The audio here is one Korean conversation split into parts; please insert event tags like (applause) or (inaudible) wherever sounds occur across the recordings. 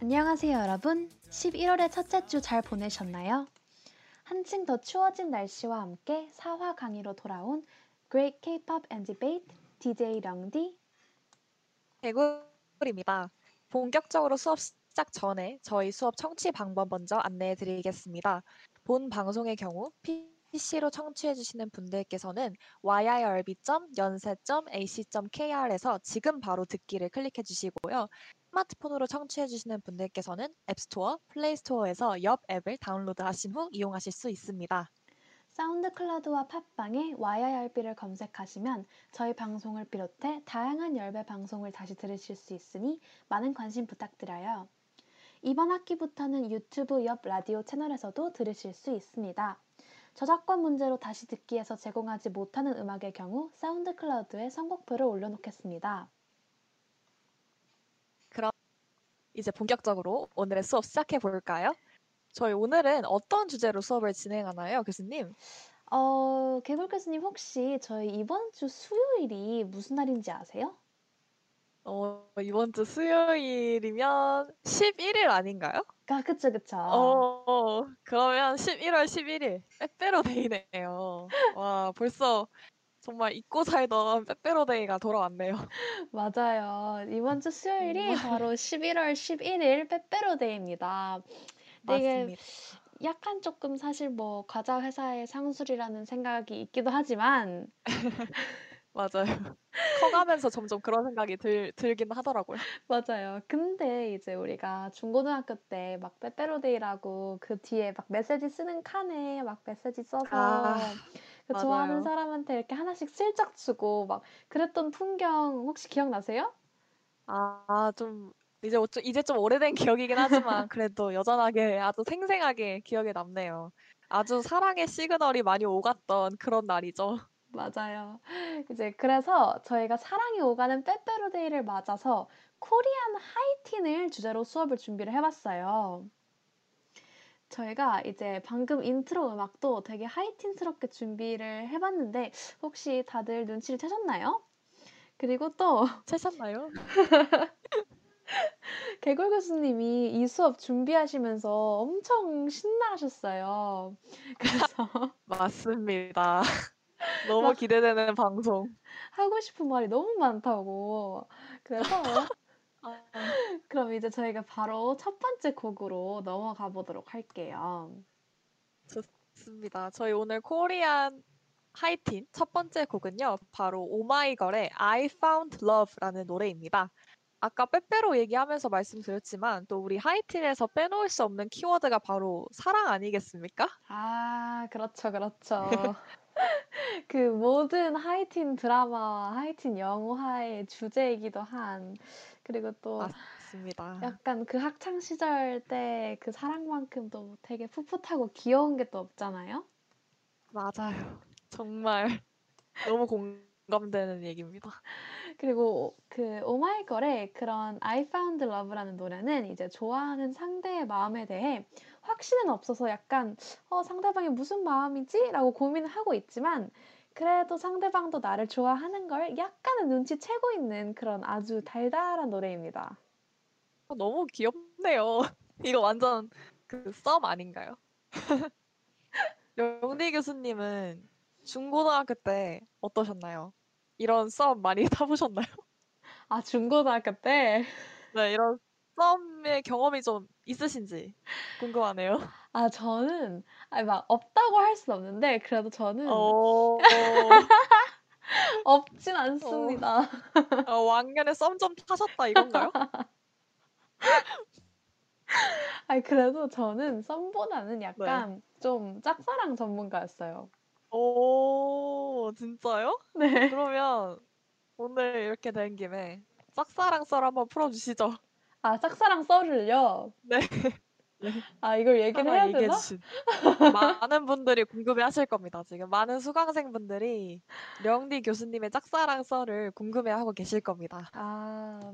안녕하세요, 여러분. 11월의 첫째 주 잘 보내셨나요? 한층 더 추워진 날씨와 함께 사화 강의로 돌아온 Great K-pop and Debate DJ 령디 개굴입니다. 본격적으로 수업 시작 전에 저희 수업 청취 방법 먼저 안내해 드리겠습니다. 본 방송의 경우 PC로 청취해 주시는 분들께서는 yirb.연세.ac.kr에서 지금 바로 듣기를 클릭해 주시고요. 스마트폰으로 청취해 주시는 분들께서는 앱스토어, 플레이스토어에서 옆 앱을 다운로드하신 후 이용하실 수 있습니다. 사운드 클라우드와 팟빵에 YIRB를 검색하시면 저희 방송을 비롯해 다양한 YIRB 방송을 다시 들으실 수 있으니 많은 관심 부탁드려요. 이번 학기부터는 유튜브 옆 라디오 채널에서도 들으실 수 있습니다. 저작권 문제로 다시 듣기에서 제공하지 못하는 음악의 경우 사운드 클라우드에 선곡표를 올려놓겠습니다. 이제 본격적으로 오늘의 수업 시작해 볼까요? 저희 오늘은 어떤 주제로 수업을 진행하나요, 교수님? 어, 개굴 교수님 혹시 저희 이번 주 수요일이 무슨 날인지 아세요? 어, 이번 주 수요일이면 11일 아닌가요? 아, 그쵸, 그쵸. 어, 그러면 11월 11일 빼빼로데이네요. 와, 벌써 정말 잊고 살던 빼빼로데이가 돌아왔네요. 맞아요. 이번 주 수요일이. 바로 11월 11일 빼빼로데이입니다. 맞습니다. 약간 조금 사실 뭐 과자 회사의 상술이라는 생각이 있기도 하지만 (laughs) 맞아요. (laughs) 커가면서 점점 그런 생각이 들, 들긴 하더라고요. 맞아요. 근데 이제 우리가 중고등학교 때 막 빼빼로데이라고 그 뒤에 막 메시지 쓰는 칸에 막 메시지 써서 아, 그 (laughs) 좋아하는. 사람한테 이렇게 하나씩 슬쩍 주고 막 그랬던 풍경 혹시 기억나세요? 아, 좀 이제 어쩌- 이제 좀 오래된 (laughs) 기억이긴 하지만 그래도 여전하게 아주 생생하게 기억에 남네요. 아주 사랑의 시그널이 많이 오갔던 그런 날이죠. 맞아요. 이제 그래서 저희가 사랑이 오가는 빼빼로데이를 맞아서 코리안 하이틴을 주제로 수업을 준비를 해봤어요. 저희가 이제 방금 인트로 음악도 되게 하이틴스럽게 준비를 해봤는데 혹시 다들 눈치를 채셨나요? 그리고 또 채셨나요? (laughs) 개골 교수님이 이 수업 준비하시면서 엄청 신나하셨어요. 그래서 (laughs) 맞습니다. 너무 막 기대되는 방송. 하고 싶은 말이 너무 많다고. 그래서 아, 그럼 이제 저희가 바로 첫 번째 곡으로 넘어가 보도록 할게요. 좋습니다. 저희 오늘 코리안 하이틴 첫 번째 곡은요. 바로 오마이걸의 I Found Love라는 노래입니다. 아까 빼빼로 얘기하면서 말씀드렸지만 또 우리 하이틴에서 빼놓을 수 없는 키워드가 바로 사랑 아니겠습니까? 아, 그렇죠, 그렇죠. (laughs) (laughs) 그 모든 하이틴 드라마와 하이틴 영화의 주제이기도 한, 그리고 또 맞습니다. 약간 그 학창 시절 때 그 사랑만큼 또 되게 풋풋하고 귀여운 게 또 없잖아요? 맞아요. 정말 (laughs) 너무 공감되는 얘기입니다. 그리고 그 오마이걸의 그런 I Found Love라는 노래는 이제 좋아하는 상대의 마음에 대해 확신은 없어서 약간 어, 상대방이 무슨 마음이지? 라고 고민을 하고 있지만 그래도 상대방도 나를 좋아하는 걸 약간은 눈치채고 있는 그런 아주 달달한 노래입니다. 어, 너무 귀엽네요. (laughs) 이거 완전 그 썸 아닌가요? (laughs) 영디 교수님은 중고등학교 때 어떠셨나요? 이런 썸 많이 (laughs) 타보셨나요? 아, 중고등학교 때? 네, 이런 썸의 경험이 좀 있으신지 궁금하네요. 아, 저는, 아니, 막, 없다고 할 순 없는데, 그래도 저는 어, (laughs) 없진 어, 않습니다. 어, 왕년에 썸 좀 타셨다 이건가요? (laughs) 아니, 그래도 저는 썸보다는 네. 약간 좀 짝사랑 전문가였어요. 오, 진짜요? 네. 그러면 오늘 이렇게 된 김에 짝사랑 썰 한번 풀어주시죠. 아, 짝사랑 썰을요? 네. 네. 아, 이걸 얘기를 해야 얘기해 되나? 많은 분들이 궁금해 하실 겁니다. 지금 많은 수강생분들이 령디 교수님의 짝사랑 썰을 궁금해 하고 계실 겁니다. 아,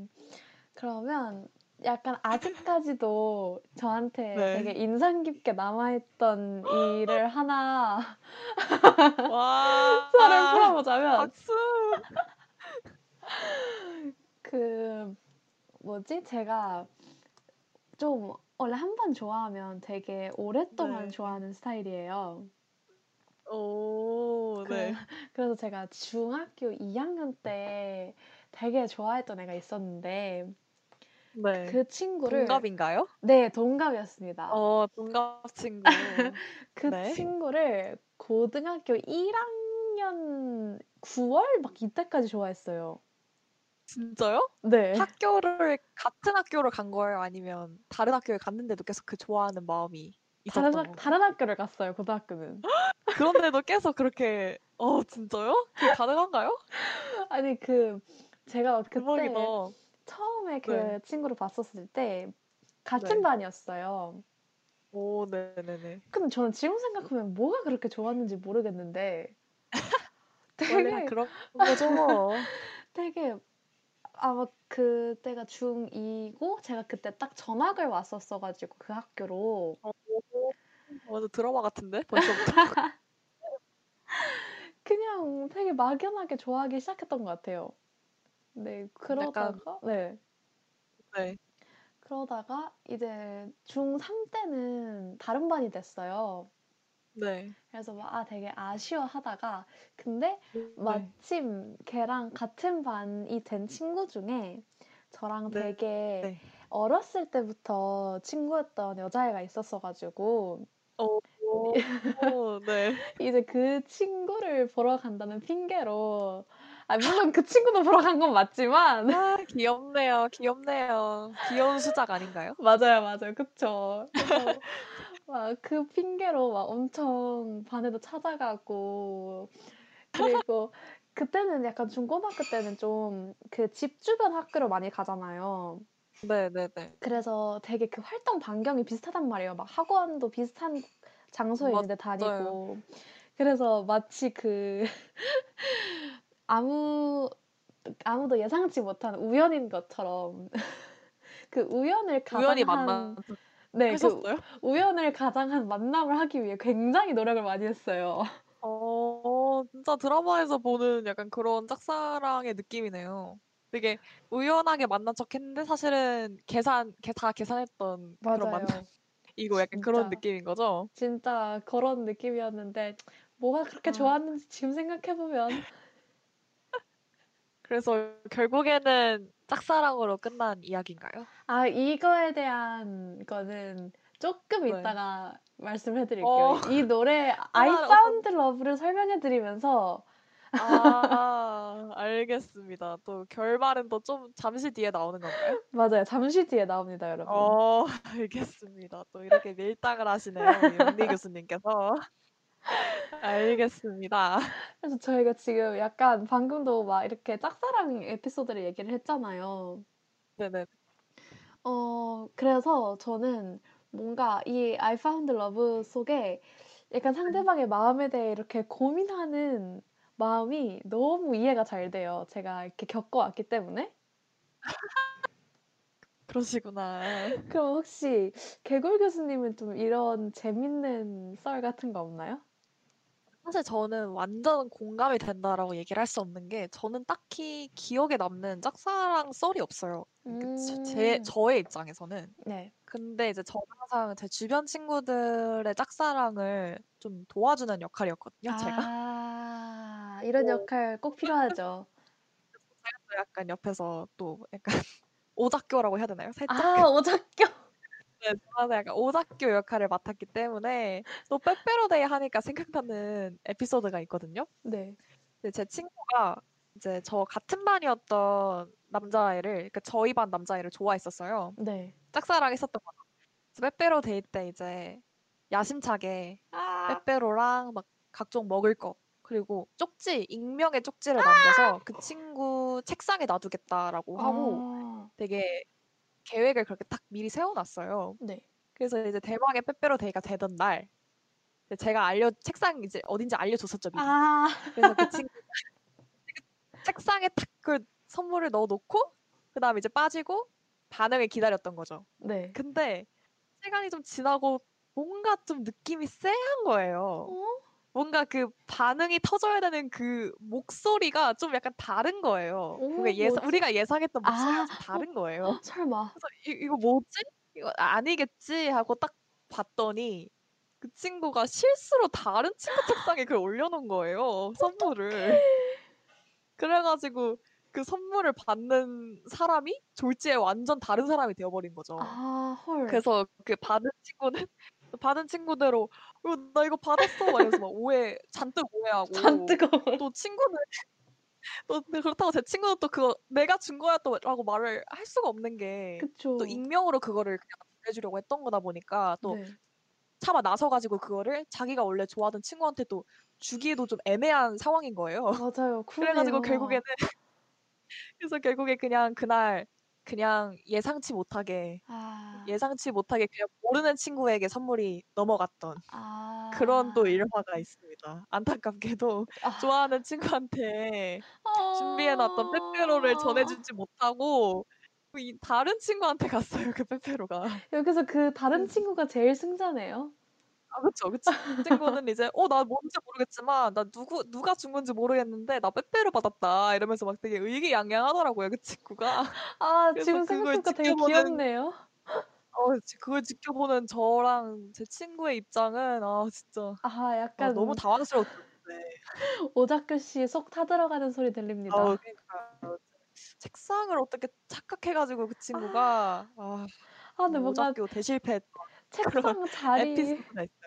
그러면 약간 아직까지도 저한테 네. 되게 인상 깊게 남아있던 일을 하나 와, (laughs) 썰을 풀어보자면, 박수! 그, 뭐지? 제가 좀 원래 한 번 좋아하면 되게 오랫동안 네. 좋아하는 스타일이에요. 오, 그, 네. (laughs) 그래서 제가 중학교 2학년 때 되게 좋아했던 애가 있었는데 네. 그 친구를 동갑인가요? 네, 동갑이었습니다. 어, 동갑 친구. (laughs) 그 네. 친구를 고등학교 1학년 9월 막 이때까지 좋아했어요. 진짜요? 네. 학교를 같은 학교를 간 거예요? 아니면 다른 학교에 갔는데도 계속 그 좋아하는 마음이 있었던 다른, 학, 건가요? 다른 학교를 갔어요, 고등학교는. (gasps) 그런데도 계속 그렇게 어, 진짜요? 그게 가능한가요? (laughs) 아니, 그, 제가 그때 대박이다. 처음에 그 네. 친구를 봤었을 때 같은 네. 반이었어요. 오, 네네네. 근데 저는 지금 생각하면 뭐가 그렇게 좋았는지 모르겠는데 (laughs) 원래 다 되게 그런 거죠 뭐. (laughs) 되게 아마 그때가 중2고 제가 그때 딱 전학을 왔었어 가지고 그 학교로 어, 완전 드라마 같은데? (laughs) 벌써부터. 그냥 되게 막연하게 좋아하기 시작했던 것 같아요. 네, 그러다가 네. 네. 그러다가 이제 중3 때는 다른 반이 됐어요. 네. 그래서 막 아 되게 아쉬워하다가 근데 네. 마침 걔랑 같은 반이 된 친구 중에 저랑 네. 되게 네. 어렸을 때부터 친구였던 여자애가 있었어가지고 오, 오, (laughs) 네. 이제 그 친구를 보러 간다는 핑계로 아 물론 그 친구도 보러 간 건 맞지만 아, 귀엽네요. 귀엽네요. 귀여운 수작 아닌가요? (laughs) 맞아요 맞아요 그쵸 막 그 핑계로 막 엄청 반에도 찾아가고 그리고 그때는 약간 중고등학교 때는 좀 그 집 주변 학교로 많이 가잖아요. 네네네. 그래서 되게 그 활동 반경이 비슷하단 말이에요. 막 학원도 비슷한 장소에 있는데 다니고. 그래서 마치 그 (laughs) 아무 아무도 예상치 못한 우연인 것처럼 (laughs) 그 우연을 가장한 만나 네, 그 하셨어요? 우연을 가장한 만남을 하기 위해 굉장히 노력을 많이 했어요. 어, 진짜 드라마에서 보는 약간 그런 짝사랑의 느낌이네요. 되게 우연하게 만난 척 했는데 사실은 계산, 계- 다 계산했던 그런 맞아요. 만남이고 (laughs) 약간 그런 진짜. 느낌인 거죠? 진짜 그런 느낌이었는데 뭐가 그렇게 아. 좋았는지 지금 생각해 보면 (laughs) 그래서 결국에는 짝사랑으로 끝난 이야기인가요? 아 이거에 대한 거는 조금 네. 이따가 말씀해 드릴게요. 어. 이 노래 (laughs) I 어떤- Found Love를 설명해 드리면서 아, 알겠습니다. 또 결말은 또 좀 잠시 뒤에 나오는 건가요? 맞아요. 잠시 뒤에 나옵니다, 여러분. 어, (laughs) 알겠습니다. 또 이렇게 밀당을 하시네요, 영리 교수님께서. 알겠습니다. 그래서 저희가 지금 약간 방금도 막 이렇게 짝사랑 에피소드를 얘기를 했잖아요. 네네. 어, 그래서 저는 뭔가 이 I found love 속에 약간 상대방의 마음에 대해 이렇게 고민하는 마음이 너무 이해가 잘 돼요. 제가 이렇게 겪어왔기 때문에. (laughs) 그러시구나. 그럼 혹시 개굴 교수님은 좀 이런 재밌는 썰 같은 거 없나요? 사실 저는 완전 공감이 된다라고 얘기를 할 수 없는 게 저는 딱히 기억에 남는 짝사랑 썰이 없어요. 그러니까 제, 제- 음, 저의 입장에서는. 네. 근데 이제 저는 항상 제 주변 친구들의 짝사랑을 좀 도와주는 역할이었거든요, 제가. 아, 이런 어. 역할 꼭 필요하죠. (laughs) 또 약간 옆에서 또 약간 (laughs) 오작교라고 해야 되나요? 살짝? 아, 오작교. 네, 저는 약간 오작교 역할을 맡았기 때문에 또 빼빼로데이 하니까 생각나는 에피소드가 있거든요. 네. 근데 제 친구가 이제 저 같은 반이었던 남자애를, 그러니까 저희 반 남자애를 좋아했었어요. 네. 짝사랑했었던 거죠. 그래서 빼빼로데이 때 이제 야심차게 아, 빼빼로랑 막 각종 먹을 거 그리고 쪽지, 익명의 쪽지를 남겨서 그 친구 책상에 놔두겠다라고 하고 아, 되게 계획을 그렇게 딱 미리 세워놨어요. 네. 그래서 이제 대망의 빼빼로 데이가 되던 날 제가 알려 책상 이제 어딘지 알려줬었죠 미리. 아, 그래서 그 친구 (laughs) 책상에 딱그 선물을 넣어놓고 그 다음에 이제 빠지고 반응을 기다렸던 거죠. 네. 근데 시간이 좀 지나고 뭔가 좀 느낌이 쎄한 거예요. 어? 뭔가 그 반응이 터져야 되는 그 목소리가 좀 약간 다른 거예요. 오, 그게 예상 뭐지? 우리가 예상했던 목소리가 아, 좀 어, 다른 거예요. 설마. 그래서 이, 이거 뭐지? 이거 아니겠지 하고 딱 봤더니 그 친구가 실수로 다른 친구 책상에 그걸 올려놓은 거예요. 선물을. 그래가지고 그 선물을 받는 사람이 졸지에 완전 다른 사람이 되어버린 거죠. 아, 헐. 그래서 그 받은 친구는 받은 친구대로 어, 나 이거 받았어 막 이러면서 막 오해 잔뜩 오해하고 잔뜩 또 친구는 (laughs) 또 근데 그렇다고 제 친구는 또 그거 내가 준 거야 또 라고 말을 할 수가 없는 게 또 그쵸. 익명으로 그거를 그냥 보내주려고 했던 거다 보니까 또 네. 차마 나서 가지고 그거를 자기가 원래 좋아하던 친구한테 또 주기에도 좀 애매한 상황인 거예요. 맞아요. (laughs) 그래 가지고 그러네요. 결국에는 그래서 결국에 그냥 그날 그냥 예상치 못하게 아, 예상치 못하게 그냥 모르는 친구에게 선물이 넘어갔던 그런 또 아, 일화가 있습니다. 안타깝게도 아, 좋아하는 친구한테 준비해 놨던 빼빼로를 아. 전해주지 못하고 이 다른 친구한테 갔어요. 그 빼빼로가. 여기서 그 다른 친구가 제일 승자네요. 아 그쵸, 그쵸. 그 친구는 이제 어 나 뭔지 모르겠지만 나 누구 누가 준 건지 모르겠는데 나 빼빼로 받았다 이러면서 막 되게 의기양양하더라고요. 그 친구가. 아, (laughs) 그래서 지금 그걸 생각해보니까 되게 지켜보는 귀엽네요. 어 지 그걸 지켜보는 저랑 제 친구의 입장은 아 진짜 아, 아 너무 약간 당황스러웠죠. 네. 오작교 씨속 타들어가는 소리 어 들립니다. 그러니까요. 책상을 어떻게 착각해 가지고 그 친구가 아 아, 근데 뭐 뭔가 오작교 대실패했던 책상 자리 에피소드가 있어요.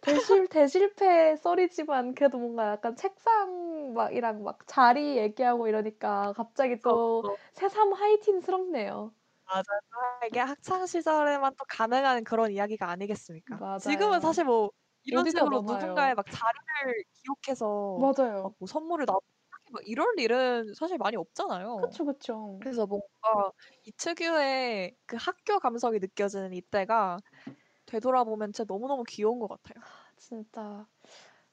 대실 대실패 썰이지만 그래도 뭔가 약간 책상 막이랑 막 자리 얘기하고 이러니까 갑자기 또 그쵸. 새삼 하이틴스럽네요. 맞아요. 이게 학창 시절에만 또 가능한 그런 이야기가 아니겠습니까? 지금은 맞아요. 사실 뭐 이런 식으로 많아요. 누군가의 막 자리를 기억해서 맞아요. 막뭐 선물을 나 막 이럴 일은 사실 많이 없잖아요. 그쵸, 그쵸. 그래서 뭔가 이 특유의 그 학교 감성이 느껴지는 이때가 되돌아보면 진짜 너무너무 귀여운 것 같아요. 진짜.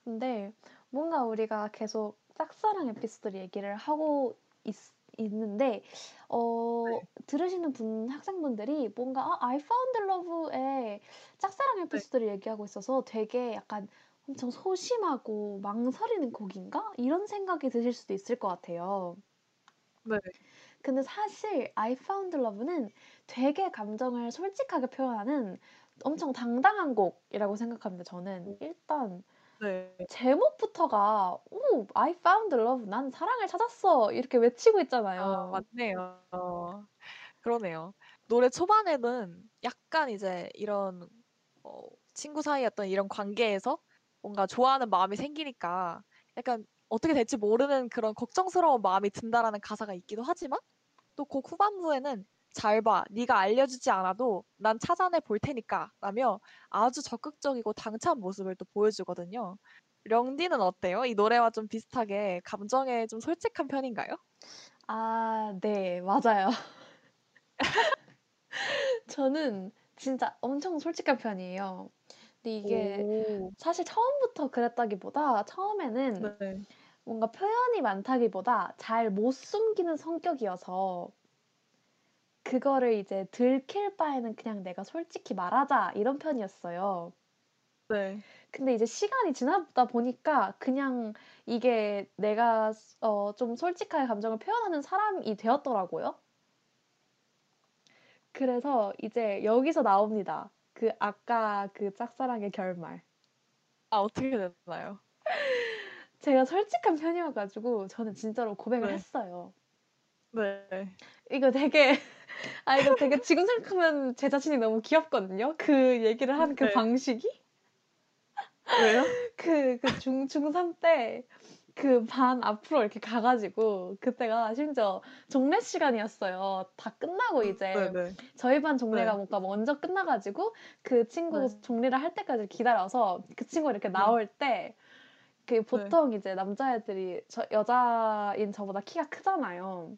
근데 뭔가 우리가 계속 짝사랑 에피소드를 얘기를 하고 있, 있는데 어, 네. 들으시는 분 학생분들이 뭔가 아, I found love의 짝사랑 네. 에피소드를 얘기하고 있어서 되게 약간 엄청 소심하고 망설이는 곡인가? 이런 생각이 드실 수도 있을 것 같아요. 네. 근데 사실 I found love는 되게 감정을 솔직하게 표현하는 엄청 당당한 곡이라고 생각합니다. 저는 일단 네. 제목부터가 오 I found love 난 사랑을 찾았어 이렇게 외치고 아 있잖아요. 맞네요. 어 그러네요. 노래 초반에는 약간 이제 이런 어 친구 어떤 이런 관계에서 뭔가 좋아하는 마음이 생기니까 약간 어떻게 될지 모르는 그런 걱정스러운 마음이 든다라는 가사가 있기도 하지만 또 곡 후반부에는 " 잘 봐. 네가 알려주지 않아도 난 찾아내 볼 테니까."라며 아주 적극적이고 당찬 모습을 또 보여주거든요. 령디는 어때요? 이 노래와 좀 비슷하게 감정에 좀 솔직한 편인가요? 아, 네, 맞아요. (laughs) 저는 진짜 엄청 솔직한 편이에요. 근데 이게 오. 사실 처음부터 그랬다기보다 처음에는 네. 뭔가 표현이 많다기보다 잘 못 숨기는 성격이어서 그거를 이제 들킬 바에는 그냥 내가 솔직히 말하자 이런 편이었어요. 네. 근데 이제 시간이 지나다 보니까 그냥 이게 내가 어, 좀 솔직하게 감정을 표현하는 사람이 되었더라고요. 그래서 이제 여기서 나옵니다. 그 아까 그 짝사랑의 결말. 아 어떻게 됐나요? (laughs) 제가 솔직한 편이어가지고 저는 진짜로 고백을 네. 했어요. 네. 이거 되게 (laughs) 아 이거 되게 지금 생각하면 제 자신이 너무 귀엽거든요. 그 얘기를 하는 그 네. 방식이 왜요? (laughs) 그 그 중 중3 때 그 반 앞으로 이렇게 가가지고 그때가 심지어 종례 시간이었어요. 다 끝나고 이제 네네. 저희 반 종례가 네. 뭔가 먼저 끝나가지고 그 친구 네. 종례를 할 때까지 기다려서 그 친구 이렇게 네. 나올 때그 네. 보통 이제 남자애들이 저 여자인 저보다 키가 크잖아요.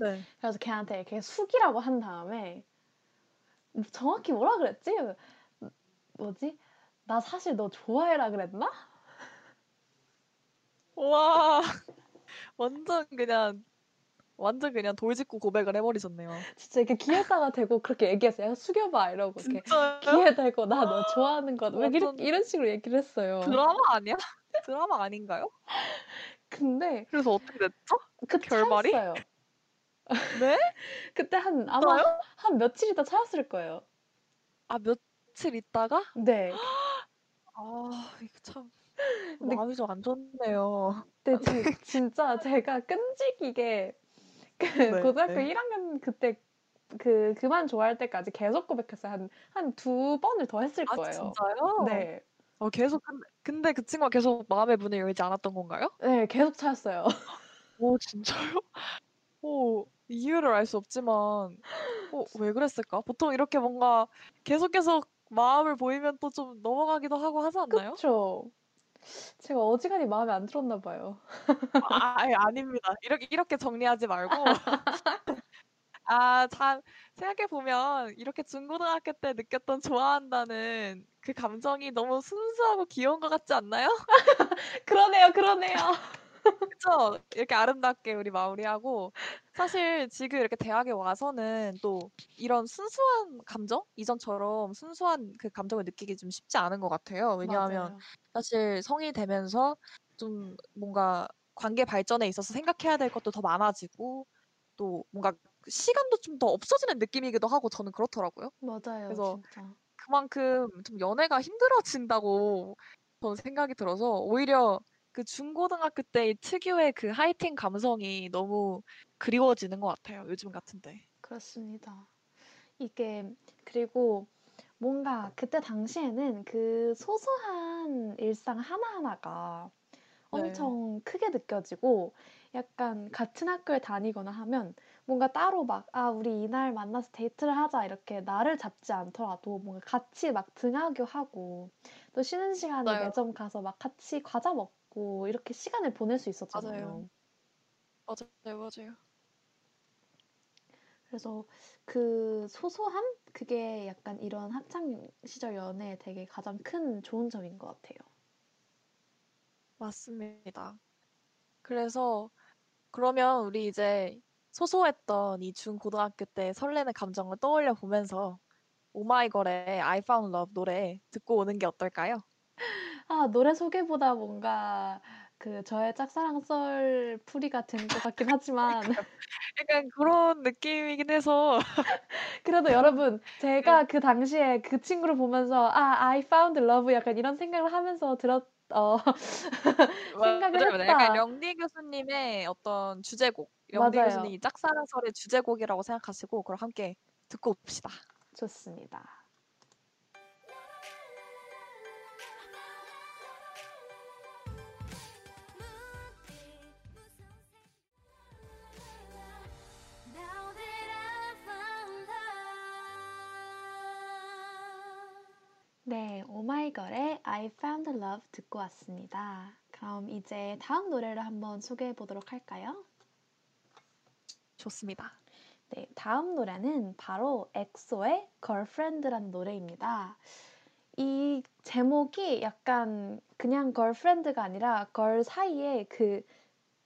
네. 그래서 걔한테 이렇게 숙이라고 한 다음에 정확히 뭐라 그랬지? 뭐지? 나 사실 너 좋아해라 그랬나? 와. (laughs) 완전 그냥 완전 그냥 돌직구 고백을 해버리셨네요. 진짜 이렇게 귀에다가 대고 그렇게 얘기했어요. 야, 숙여봐 이러고 이렇게 진짜요? 귀에 대고 나 너 (gasps) 좋아하는 거 완전 이런 식으로 얘기를 했어요. 드라마 아니야? (laughs) 드라마 아닌가요? 근데 그래서 어떻게 됐죠? 그 결말이? 차였어요. (laughs) 네? 그때 한 아마 진짜요? 한 며칠 있다 차였을 거예요. 아 며칠 있다가? 네. (gasps) 아 이거 참 근데 마음이 좀 안 좋네요. 근데 지, 진짜 제가 끈질기게 그 네. 고등학교 1학년 그때 그 그만 좋아할 때까지 계속 고백했어요. 한 한 두 번을 더 했을 아 거예요. 진짜요? 네. 어 계속 근데, 근데 그 친구가 계속 마음의 문을 열지 않았던 건가요? 네, 계속 차였어요. 오 진짜요? (laughs) 오 이유를 알 수 없지만 어, 왜 그랬을까? 보통 이렇게 뭔가 계속 계속 마음을 보이면 또 좀 넘어가기도 하고 하지 않나요? 그쵸? 제가 어지간히 마음에 안 들었나 봐요. 아, 아니, 아닙니다. 이렇게 이렇게 정리하지 말고 (laughs) 아, 참 생각해 보면 이렇게 중고등학교 때 느꼈던 좋아한다는 그 감정이 너무 순수하고 귀여운 것 같지 않나요? (laughs) 그러네요, 그러네요. (laughs) 그쵸? 이렇게 아름답게 우리 마무리하고 사실 지금 이렇게 대학에 와서는 또 이런 순수한 감정? 이전처럼 순수한 그 감정을 느끼기 좀 쉽지 않은 것 같아요. 왜냐하면 맞아요. 사실 성이 되면서 좀 뭔가 관계 발전에 있어서 생각해야 될 것도 더 많아지고 또 뭔가 시간도 좀 더 없어지는 느낌이기도 하고 저는 그렇더라고요. 맞아요, 그래서 진짜. 그만큼 좀 연애가 힘들어진다고 저는 생각이 들어서 오히려 그 중고등학교 때의 특유의 그 하이틴 감성이 너무 그리워지는 것 같아요. 요즘 같은데. 그렇습니다. 이게 그리고 뭔가 그때 당시에는 그 소소한 일상 하나하나가 네. 엄청 크게 느껴지고 약간 같은 학교에 다니거나 하면 뭔가 따로 막, 아, 우리 이날 만나서 데이트를 하자 이렇게 날을 잡지 않더라도 뭔가 같이 막 등하교 하고 또 쉬는 시간에 맞아요. 매점 가서 막 같이 과자 먹고 이렇게 시간을 보낼 수 있었잖아요. 맞아요. 맞아요. 맞아요. 그래서 그 소소함? 그게 약간 이런 학창 시절 연애에 되게 가장 큰 좋은 점인 것 같아요. 맞습니다. 그래서 그러면 우리 이제 소소했던 이 중고등학교 때 설레는 감정을 떠올려 보면서 오마이걸의 I Found Love 노래 듣고 오는 게 어떨까요? (laughs) 아, 노래 소개보다 뭔가 그 저의 짝사랑 썰 풀이가 된것 같긴 하지만 약간 그런 느낌이긴 해서 (laughs) 그래도 여러분 제가 그 당시에 그 친구를 보면서 아, I found love 약간 이런 생각을 하면서 들었 어 (laughs) 생각을 맞아요, 맞아요. 약간 했다. 영디 교수님의 어떤 주제곡, 영디 맞아요. 교수님 짝사랑설의 주제곡이라고 생각하시고 그걸 함께 듣고 옵시다. 좋습니다. 네, 오마이걸의 I Found Love 듣고 왔습니다. 그럼 이제 다음 노래를 한번 소개해 보도록 할까요? 좋습니다. 네, 다음 노래는 바로 엑소의 Girlfriend라는 노래입니다. 이 제목이 약간 그냥 Girlfriend가 아니라 girl 사이에 그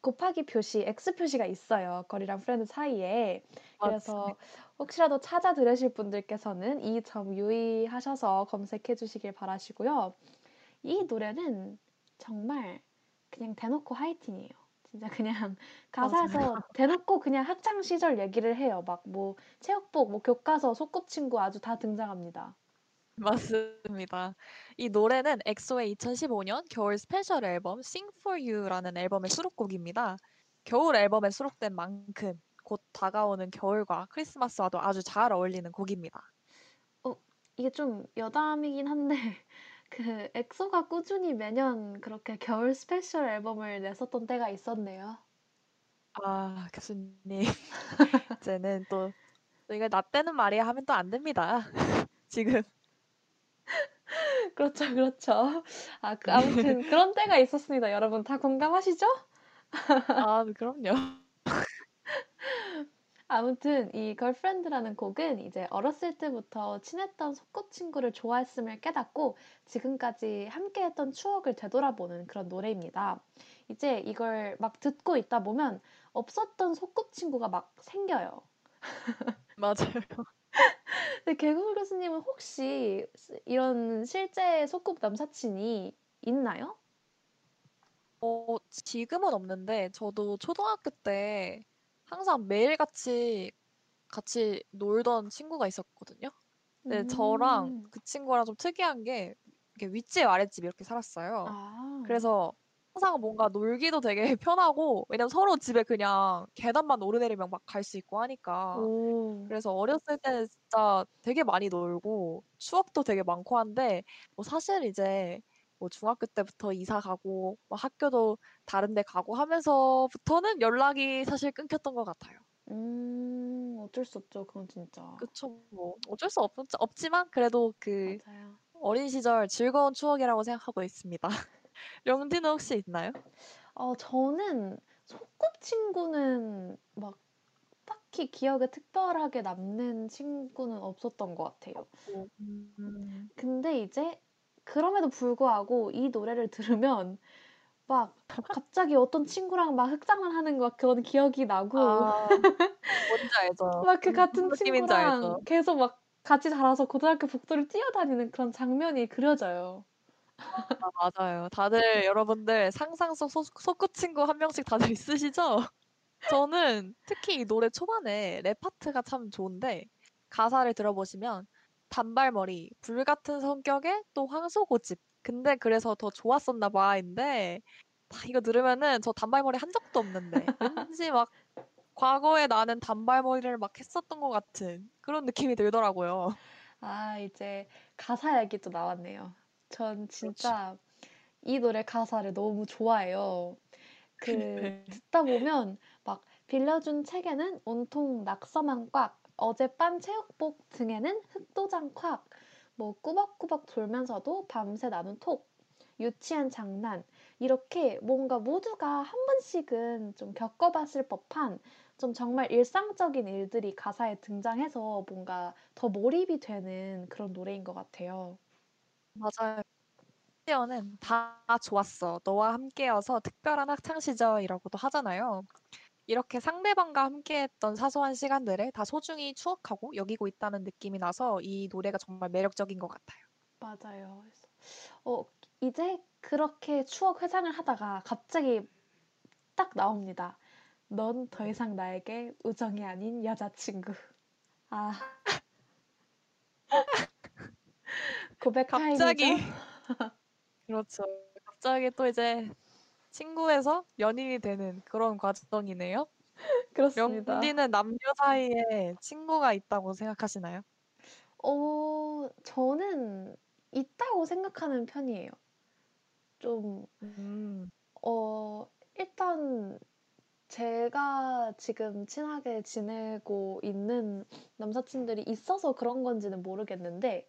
곱하기 표시, X 표시가 있어요. girl이랑 friend 사이에. 그래서. 혹시라도 찾아 들으실 분들께서는 이 점 유의하셔서 검색해 주시길 바라시고요. 이 노래는 정말 그냥 대놓고 하이틴이에요. 진짜 그냥 (laughs) 가사에서 대놓고 그냥 학창 시절 얘기를 해요. 막 뭐 체육복, 뭐 교과서, 소꿉친구 아주 다 등장합니다. 맞습니다. 이 노래는 엑소의 2015 년 겨울 special 앨범 Sing for You라는 앨범의 수록곡입니다. 겨울 앨범에 수록된 만큼 곧 다가오는 겨울과 크리스마스와도 아주 잘 어울리는 곡입니다. 이게 좀 여담이긴 한데 (laughs) 그 엑소가 꾸준히 매년 그렇게 겨울 special 앨범을 냈었던 때가 있었네요. 아, 교수님. (laughs) 이제는 또, 또 이거 나 때는 말이야 하면 또 안 됩니다. (laughs) 지금. 그렇죠, 그렇죠. 아, 그 아무튼 그런 때가 있었습니다. 여러분 다 공감하시죠? 아, 그럼요. 아무튼 이 걸프렌드라는 곡은 이제 어렸을 때부터 친했던 소꿉친구를 좋아했음을 깨닫고 지금까지 함께했던 추억을 되돌아보는 그런 노래입니다. 이제 이걸 막 듣고 있다 보면 없었던 소꿉친구가 막 생겨요. (laughs) 맞아요. 근데 개구물 교수님은 혹시 이런 실제 소꿉 남사친이 있나요? 어, 지금은 없는데 저도 초등학교 때 항상 매일같이 같이 놀던 친구가 있었거든요. 근데 저랑 음. 그 친구랑 좀 특이한 게 이렇게 윗집 아랫집 이렇게 살았어요. 아. 그래서 항상 뭔가 놀기도 되게 (laughs) 편하고 왜냐면 서로 집에 그냥 계단만 오르내리면 막 갈 수 있고 하니까 오. 그래서 어렸을 때는 진짜 되게 많이 놀고 추억도 되게 많고 한데 뭐 사실 이제 뭐 중학교 때부터 이사 가고 막 학교도 다른 데 가고 하면서부터는 연락이 사실 끊겼던 것 같아요. 음, 어쩔 수 없죠. 그건 진짜. 그쵸. 뭐 어쩔 수 없, 없지만 그래도 그 맞아요. 어린 시절 즐거운 추억이라고 생각하고 있습니다. (laughs) 영디는 혹시 있나요? 어, 저는 소꿉친구는 막 딱히 기억에 특별하게 남는 친구는 없었던 것 같아요. 음, 근데 이제 그럼에도 불구하고 이 노래를 들으면 막 갑자기 어떤 친구랑 막 흑장난 하는 거 그런 기억이 나고 아, (laughs) 뭔지 알죠. 막그 무슨 같은 친구랑. 계속 막 같이 자라서 고등학교 복도를 뛰어다니는 그런 장면이 그려져요. 아, 맞아요. 다들 여러분들 상상 속 소, 소꿉친구 한 명씩 다들 (laughs) 있으시죠? 저는 특히 이 노래 초반에 랩 파트가 참 좋은데 가사를 들어보시면 단발머리, 불 같은 성격에 또 황소고집. 근데 그래서 더 좋았었나 봐인데 아, 이거 들으면은 저 단발머리 한 적도 없는데 왠지 막 과거에 나는 단발머리를 막 했었던 것 같은 그런 느낌이 들더라고요. 아, 이제 가사 얘기도 나왔네요. 전 진짜 이 노래 가사를 너무 좋아해요. 그 네. 듣다 보면 막 빌려준 책에는 온통 낙서만 꽉, 어젯밤 체육복 등에는 흑도장 콱, 뭐 꾸벅꾸벅 돌면서도 밤새 나눈 톡, 유치한 장난, 이렇게 뭔가 모두가 한 번씩은 좀 겪어봤을 법한 좀 정말 일상적인 일들이 가사에 등장해서 뭔가 더 몰입이 되는 그런 노래인 것 같아요. 맞아요. 심지어는 다 좋았어. 너와 함께여서 특별한 학창 시절이라고도 하잖아요. 이렇게 상대방과 함께했던 사소한 시간들을 다 소중히 추억하고 여기고 있다는 느낌이 나서 이 노래가 정말 매력적인 것 같아요. 맞아요. 어, 이제 그렇게 추억 회상을 하다가 갑자기 딱 나옵니다. 넌 더 이상 나에게 우정이 아닌 여자친구. 아. (laughs) 고백 갑자기? 그렇죠. 갑자기 또 이제 친구에서 연인이 되는 그런 과정이네요. (laughs) 그렇습니다. 영디는 남녀 사이에 친구가 있다고 생각하시나요? 어, 저는 있다고 생각하는 편이에요. 좀, 음, 어, 일단 제가 지금 친하게 지내고 있는 남사친들이 있어서 그런 건지는 모르겠는데,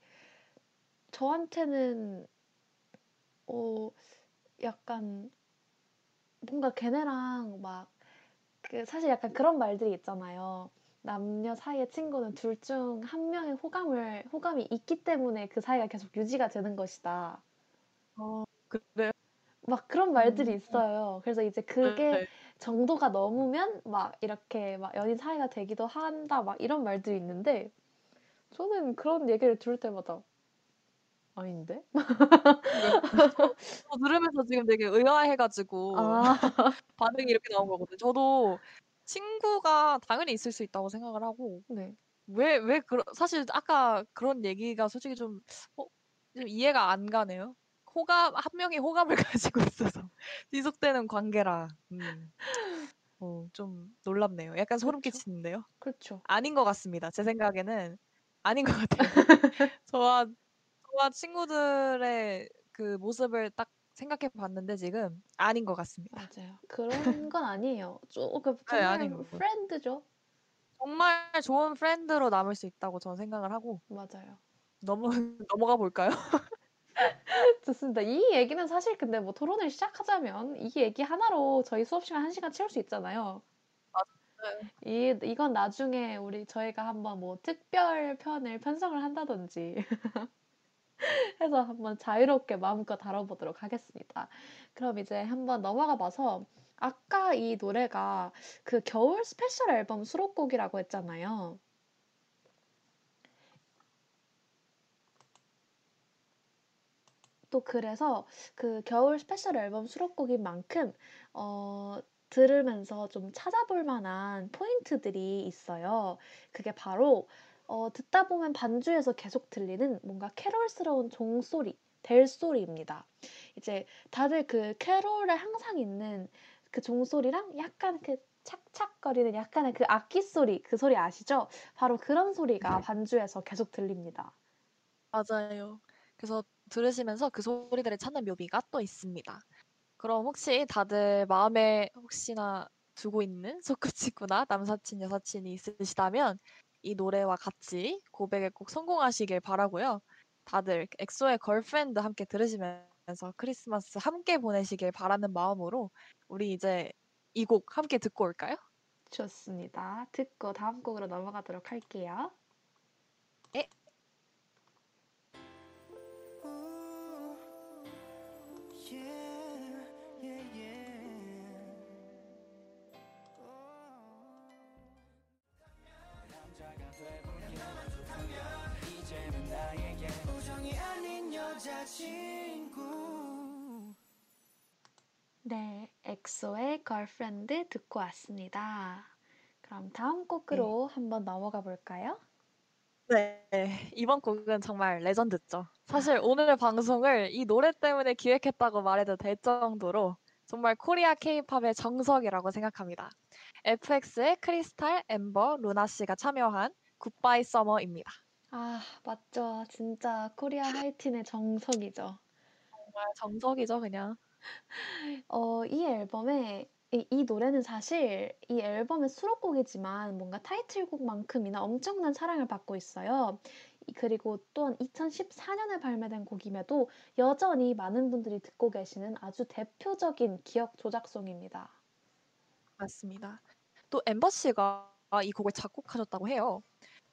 저한테는, 어, 약간, 뭔가 걔네랑 막, 그, 사실 약간 그런 말들이 있잖아요. 남녀 사이의 친구는 둘 중 한 명의 호감을, 호감이 있기 때문에 그 사이가 계속 유지가 되는 것이다. 어, 그래. 막 그런 말들이 음, 있어요. 그래서 이제 그게 네. 정도가 넘으면 막 이렇게 막 연인 사이가 되기도 한다. 막 이런 말들이 있는데 저는 그런 얘기를 들을 때마다 아닌데? 저 들으면서 지금 되게 의아해 가지고 아, (laughs) 반응이 이렇게 나온 거거든요. 저도 친구가 당연히 있을 수 있다고 생각을 하고 네. 왜, 왜, 그러, 사실 아까 그런 얘기가 솔직히 좀, 어, 좀 이해가 안 가네요. 호감, 한 명이 호감을 (laughs) 가지고 있어서 지속되는 관계라. 음. 어, 좀 놀랍네요. 약간 소름 그렇죠. 끼치는데요. 그렇죠. 아닌 것 같습니다. 제 생각에는 아닌 것 같아요. (laughs) 저와, 저와 친구들의 그 모습을 딱 생각해 봤는데 지금 아닌 것 같습니다. 맞아요. 그런 건 아니에요. 조금 네, 정말 아닌 것 같아요. 프렌드죠. 정말 좋은 프렌드로 남을 수 있다고 저는 생각을 하고 맞아요. 넘어, (laughs) 넘어가 볼까요? (laughs) 좋습니다. 이 얘기는 사실 근데 뭐 토론을 시작하자면 이 얘기 하나로 저희 수업 시간 한 시간 채울 수 있잖아요. 이 이건 나중에 우리 저희가 한번 뭐 특별 편을 편성을 한다든지 (laughs) (laughs) 해서 한번 자유롭게 마음껏 다뤄보도록 하겠습니다. 그럼 이제 한번 넘어가 봐서 아까 이 노래가 그 겨울 special 앨범 수록곡이라고 했잖아요. 또 그래서 그 겨울 special 앨범 수록곡인 만큼 어, 들으면서 좀 찾아볼 만한 포인트들이 있어요. 그게 바로 어, 듣다 보면 반주에서 계속 들리는 뭔가 캐롤스러운 종소리, 벨소리입니다. 이제 다들 그 캐롤에 항상 있는 그 종소리랑 약간 그 착착거리는 약간의 그 악기 소리, 그 소리 아시죠? 바로 그런 소리가 반주에서 계속 들립니다. 맞아요. 그래서 들으시면서 그 소리들을 찾는 묘미가 또 있습니다. 그럼 혹시 다들 마음에 혹시나 두고 있는 (laughs) 소꿉친구나 남사친, 여사친이 있으시다면 이 노래와 같이 고백에 꼭 성공하시길 바라고요. 다들 엑소의 Girlfriend 함께 들으시면서 크리스마스 함께 보내시길 바라는 마음으로 우리 이제 이 곡 함께 듣고 올까요? 좋습니다. 듣고 다음 곡으로 넘어가도록 할게요. Yeah, 여자친구 네, 엑소의 Girlfriend 듣고 왔습니다. 그럼 다음 곡으로 한번 넘어가 볼까요? 네, 이번 곡은 정말 legend죠. 사실 (laughs) 오늘 방송을 이 노래 때문에 기획했다고 말해도 될 정도로 정말 코리아 케이팝의 정석이라고 생각합니다. FX의 크리스탈, 엠버, 루나 씨가 참여한 Goodbye Summer입니다. 아, 맞죠. 진짜 코리아 하이틴의 정석이죠. 정말 정석이죠, 그냥. (laughs) 어, 이 앨범에 이, 이 노래는 사실 이 앨범의 수록곡이지만 뭔가 타이틀곡만큼이나 엄청난 사랑을 받고 있어요. 이- 그리고 또한 2014년에 발매된 곡임에도 여전히 많은 분들이 듣고 계시는 아주 대표적인 기억 조작송입니다. 맞습니다. 또 엠버 씨가 이 곡을 작곡하셨다고 해요.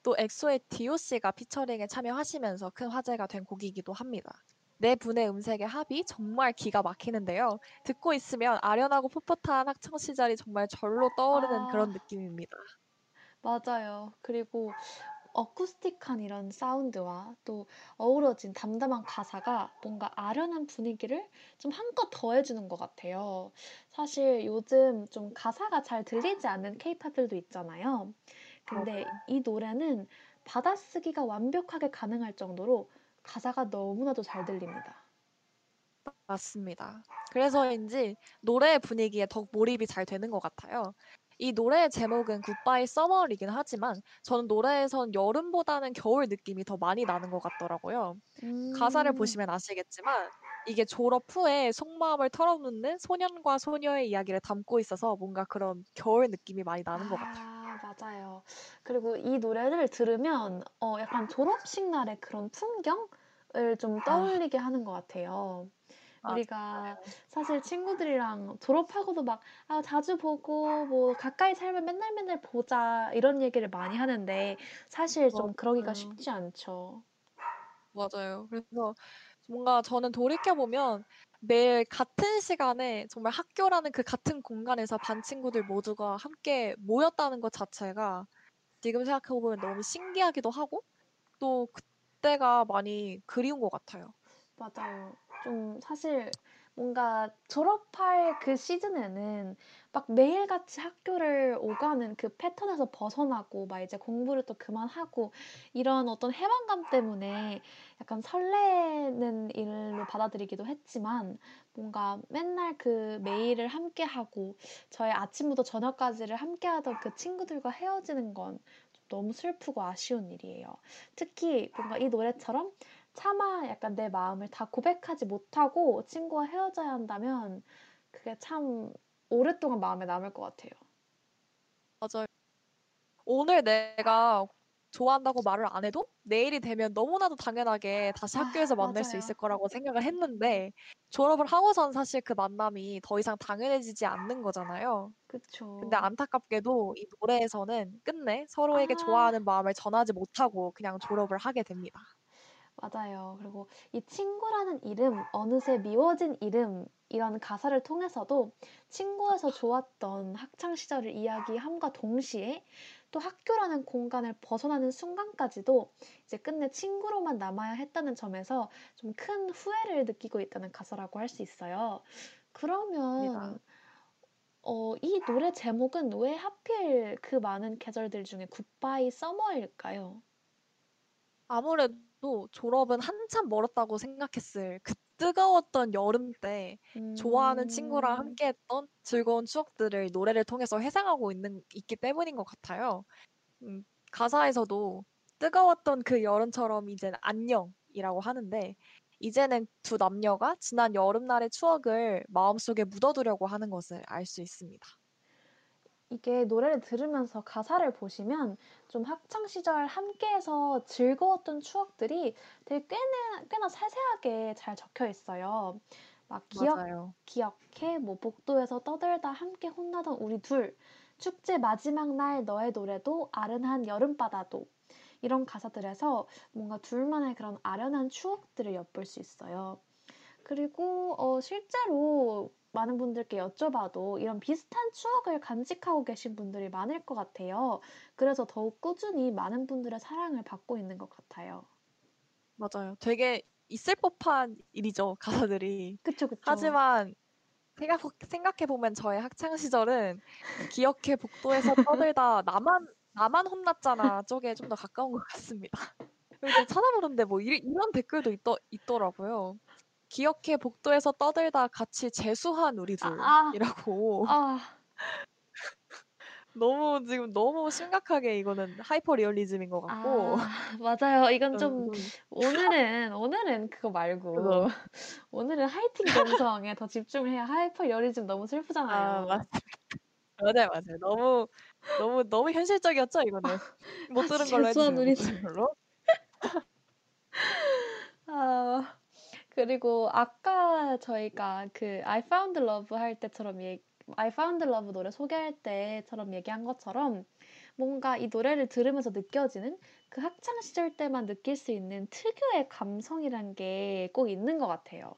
또 엑소의 디오 씨가 featuring에 참여하시면서 큰 화제가 된 곡이기도 합니다. 네 분의 음색의 합이 정말 기가 막히는데요. 듣고 있으면 아련하고 풋풋한 학창 시절이 정말 절로 떠오르는 아. 그런 느낌입니다. 맞아요. 그리고 acoustic한 이런 사운드와 또 어우러진 담담한 가사가 뭔가 아련한 분위기를 좀 한껏 더해주는 것 같아요. 사실 요즘 좀 가사가 잘 들리지 않는 케이팝들도 있잖아요. 근데 이 노래는 받아쓰기가 완벽하게 가능할 정도로 가사가 너무나도 잘 들립니다. 맞습니다. 그래서인지 노래 분위기에 더욱 몰입이 잘 되는 것 같아요. 이 노래의 제목은 Goodbye Summer이긴 하지만 저는 노래에선 여름보다는 겨울 느낌이 더 많이 나는 것 같더라고요. 가사를 음. 보시면 아시겠지만 이게 졸업 후에 속마음을 털어놓는 소년과 소녀의 이야기를 담고 있어서 뭔가 그런 겨울 느낌이 많이 나는 것 같아요. 아, 맞아요. 그리고 이 노래를 들으면 어, 약간 졸업식 날의 그런 풍경을 좀 아. 떠올리게 하는 것 같아요. 우리가 사실 친구들이랑 졸업하고도 막 아, 자주 보고 뭐 가까이 살면 맨날 맨날 보자 이런 얘기를 많이 하는데 사실 좀 그러기가 맞아요. 쉽지 않죠. 맞아요. 그래서 뭔가 저는 돌이켜보면 매일 같은 시간에 정말 학교라는 그 같은 공간에서 반 친구들 모두가 함께 모였다는 것 자체가 지금 생각해보면 너무 신기하기도 하고 또 그때가 많이 그리운 것 같아요. 맞아요. 좀 사실 뭔가 졸업할 그 시즌에는 막 매일같이 학교를 오가는 그 패턴에서 벗어나고 막 이제 공부를 또 그만하고 이런 어떤 해방감 때문에 약간 설레는 일로 받아들이기도 했지만 뭔가 맨날 그 매일을 함께 하고 저의 아침부터 저녁까지를 함께 하던 그 친구들과 헤어지는 건좀 너무 슬프고 아쉬운 일이에요. 특히 뭔가 이 노래처럼 차마 약간 내 마음을 다 고백하지 못하고 친구와 헤어져야 한다면 그게 참 오랫동안 마음에 남을 것 같아요. 맞아요. 오늘 내가 좋아한다고 말을 안 해도 내일이 되면 너무나도 당연하게 다시 아, 학교에서 만날 수 맞아요. 있을 거라고 생각을 했는데 졸업을 하고선 사실 그 만남이 더 이상 당연해지지 않는 거잖아요. 그쵸. 근데 안타깝게도 이 노래에서는 끝내 서로에게 아. 좋아하는 마음을 전하지 못하고 그냥 졸업을 하게 됩니다. 맞아요. 그리고 이 친구라는 이름, 어느새 미워진 이름, 이런 가사를 통해서도 친구에서 좋았던 학창 시절을 이야기함과 동시에 또 학교라는 공간을 벗어나는 순간까지도 이제 끝내 친구로만 남아야 했다는 점에서 좀 큰 후회를 느끼고 있다는 가사라고 할 수 있어요. 그러면. 어, 이 노래 제목은 왜 하필 그 많은 계절들 중에 굿바이 서머일까요? 아무래도 졸업은 한참 멀었다고 생각했을 그 뜨거웠던 여름 때 좋아하는 친구랑 음. 함께했던 즐거운 추억들을 노래를 통해서 회상하고 있는 있기 때문인 것 같아요. 음, 가사에서도 뜨거웠던 그 여름처럼 이제는 안녕이라고 하는데 이제는 두 남녀가 지난 여름날의 추억을 마음속에 묻어두려고 하는 것을 알 수 있습니다. 이게 노래를 들으면서 가사를 보시면 좀 학창 시절 함께해서 즐거웠던 추억들이 되게 꽤나, 꽤나 세세하게 잘 적혀 있어요. 막 기억, 맞아요. 기억해, 뭐 복도에서 떠들다 함께 혼나던 우리 둘, 축제 마지막 날 너의 노래도 아른한 여름바다도 이런 가사들에서 뭔가 둘만의 그런 아련한 추억들을 엿볼 수 있어요. 그리고 어, 실제로 많은 분들께 여쭤봐도 이런 비슷한 추억을 간직하고 계신 분들이 많을 것 같아요. 그래서 더욱 꾸준히 많은 분들의 사랑을 받고 있는 것 같아요. 맞아요. 되게 있을 법한 일이죠, 가사들이. 그쵸, 그쵸. 하지만 생각, 생각해보면 저의 학창 시절은 기억해 복도에서 (laughs) 떠들다 나만 나만 혼났잖아 쪽에 좀 더 가까운 것 같습니다. 그리고 또 찾아보는데 뭐 이, 이런 댓글도 있더, 있더라고요. 기억해 복도에서 떠들다 같이 재수한 아, 우리들이라고 아, (laughs) 너무 지금 너무 심각하게 이거는 하이퍼 리얼리즘인 것 같고 아, 맞아요. 이건 좀 음, 오늘은 오늘은 그거 말고 그거. 오늘은 하이틴 감성에 더 집중을 해야 하이퍼 리얼리즘 너무 아 슬프잖아요. 맞습니다. (laughs) 맞아요, 맞아요. 너무 너무 너무 현실적이었죠 이거는 못 아, 들은 걸로 해주세요. 걸로. (laughs) 아, 그리고 아까 저희가 그 I found love 할 때처럼 얘 I found love 노래 소개할 때처럼 얘기한 것처럼 뭔가 이 노래를 들으면서 느껴지는 그 학창 시절 때만 느낄 수 있는 특유의 감성이란 게 꼭 있는 것 같아요.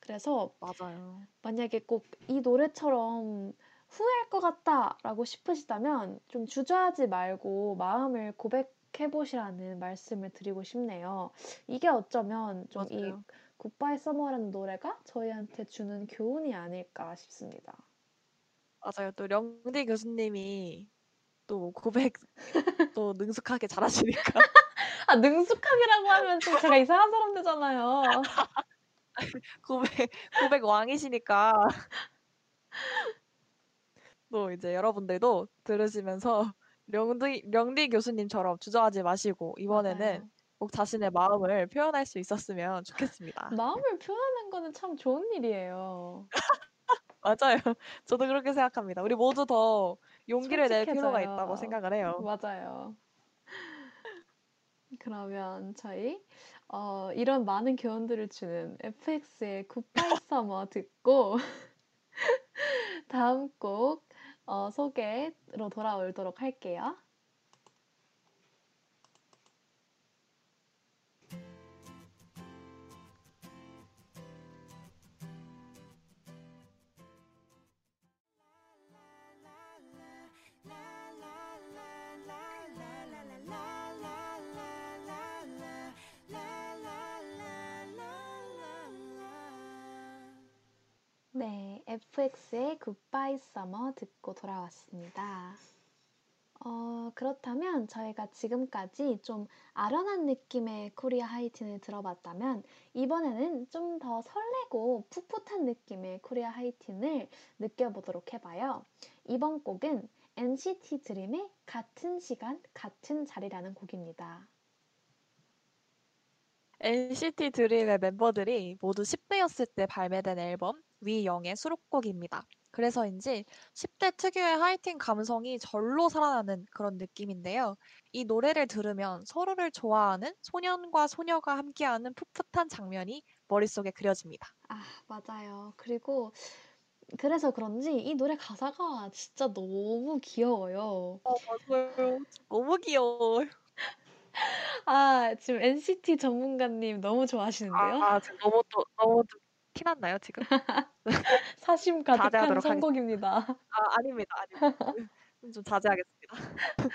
그래서 맞아요. 만약에 꼭 이 노래처럼 후회할 것 같다라고 싶으시다면 좀 주저하지 말고 마음을 고백해 보시라는 말씀을 드리고 싶네요. 이게 어쩌면 좀이 맞아요. 굿바이 서머라는 노래가 저희한테 주는 교훈이 아닐까 싶습니다. 맞아요. 또 령디 교수님이 또 고백 (laughs) 또 능숙하게 잘하시니까 아, 능숙하게라고 하면 좀 제가 이상한 사람 되잖아요. (laughs) 고백 고백 왕이시니까 또 이제 여러분들도 들으시면서 령디 령디 교수님처럼 주저하지 마시고 이번에는 맞아요. 꼭 자신의 마음을 표현할 수 있었으면 좋겠습니다. (laughs) 마음을 표현하는 거는 참 좋은 일이에요. (laughs) 맞아요. 저도 그렇게 생각합니다. 우리 모두 더 용기를 낼 필요가 솔직해져요. 있다고 생각을 해요. 맞아요. 그러면 저희 어, 이런 많은 교훈들을 주는 FX의 굿바이 (laughs) 서머 듣고 다음 곡 어, 소개로 돌아오도록 할게요. FX의 굿바이 서머 듣고 돌아왔습니다. 어, 그렇다면 저희가 지금까지 좀 아련한 느낌의 코리아 하이틴을 들어봤다면 이번에는 좀 더 설레고 풋풋한 느낌의 코리아 하이틴을 느껴보도록 해봐요. 이번 곡은 NCT 드림의 같은 시간, 같은 자리라는 곡입니다. NCT 드림의 멤버들이 모두 10대였을 때 발매된 앨범 We Young의 수록곡입니다. 그래서인지 10대 특유의 하이틴 감성이 절로 살아나는 그런 느낌인데요. 이 노래를 들으면 서로를 좋아하는 소년과 소녀가 함께하는 풋풋한 장면이 머릿속에 그려집니다. 아, 맞아요. 그리고 그래서 그런지 이 노래 가사가 진짜 너무 귀여워요. 어, 맞아요. 너무 귀여워요. (laughs) 아, 지금 NCT 전문가님 너무 좋아하시는데요? 아, 지금 너무 또, 너무 좀 티났나요, 지금? (laughs) 사심 가득한. 선곡입니다. 아, 아닙니다, 아닙니다. 좀- 좀 자제하겠습니다. (laughs)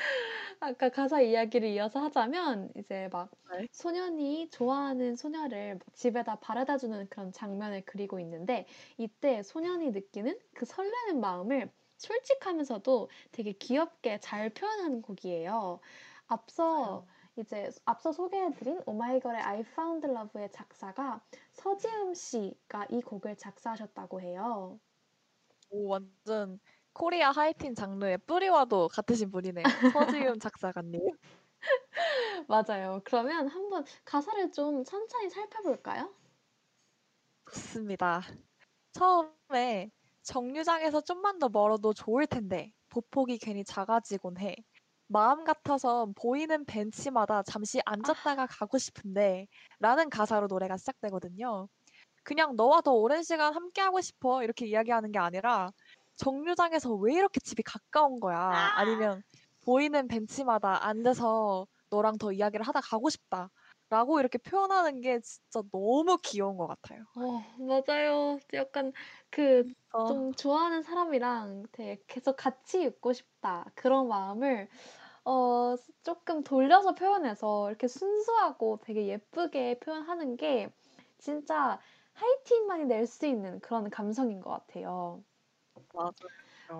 아까 가사 이야기를 이어서 하자면 이제 막 네. 소년이 좋아하는 소녀를 뭐 집에다 바래다 주는 그런 장면을 그리고 있는데 이때 소년이 느끼는 그 설레는 마음을 솔직하면서도 되게 귀엽게 잘 표현하는 곡이에요. 앞서 이제 앞서 소개해드린 오마이걸의 I Found Love의 작사가 서지음 씨가 이 곡을 작사하셨다고 해요. 오, 완전 코리아 하이틴 장르의 뿌리와도 같으신 분이네요. (laughs) 서지음 작사가님. (laughs) 맞아요. 그러면 한번 가사를 좀 천천히 살펴볼까요? 좋습니다. 처음에 정류장에서 좀만 더 멀어도 좋을 텐데 보폭이 괜히 작아지곤 해. 마음 같아선 보이는 벤치마다 잠시 앉았다가 가고 싶은데 라는 가사로 노래가 시작되거든요. 그냥 너와 더 오랜 시간 함께하고 싶어 이렇게 이야기하는 게 아니라 정류장에서 왜 이렇게 집이 가까운 거야? 아니면 보이는 벤치마다 앉아서 너랑 더 이야기를 하다 가고 싶다. 라고 이렇게 표현하는 게 진짜 너무 귀여운 것 같아요. 어, 맞아요. 약간 그 어, 좀 좋아하는 사람이랑 되게 계속 같이 있고 싶다. 그런 마음을 어, 조금 돌려서 표현해서 이렇게 순수하고 되게 예쁘게 표현하는 게 진짜 하이틴만이 낼 수 있는 그런 감성인 것 같아요. 맞아요.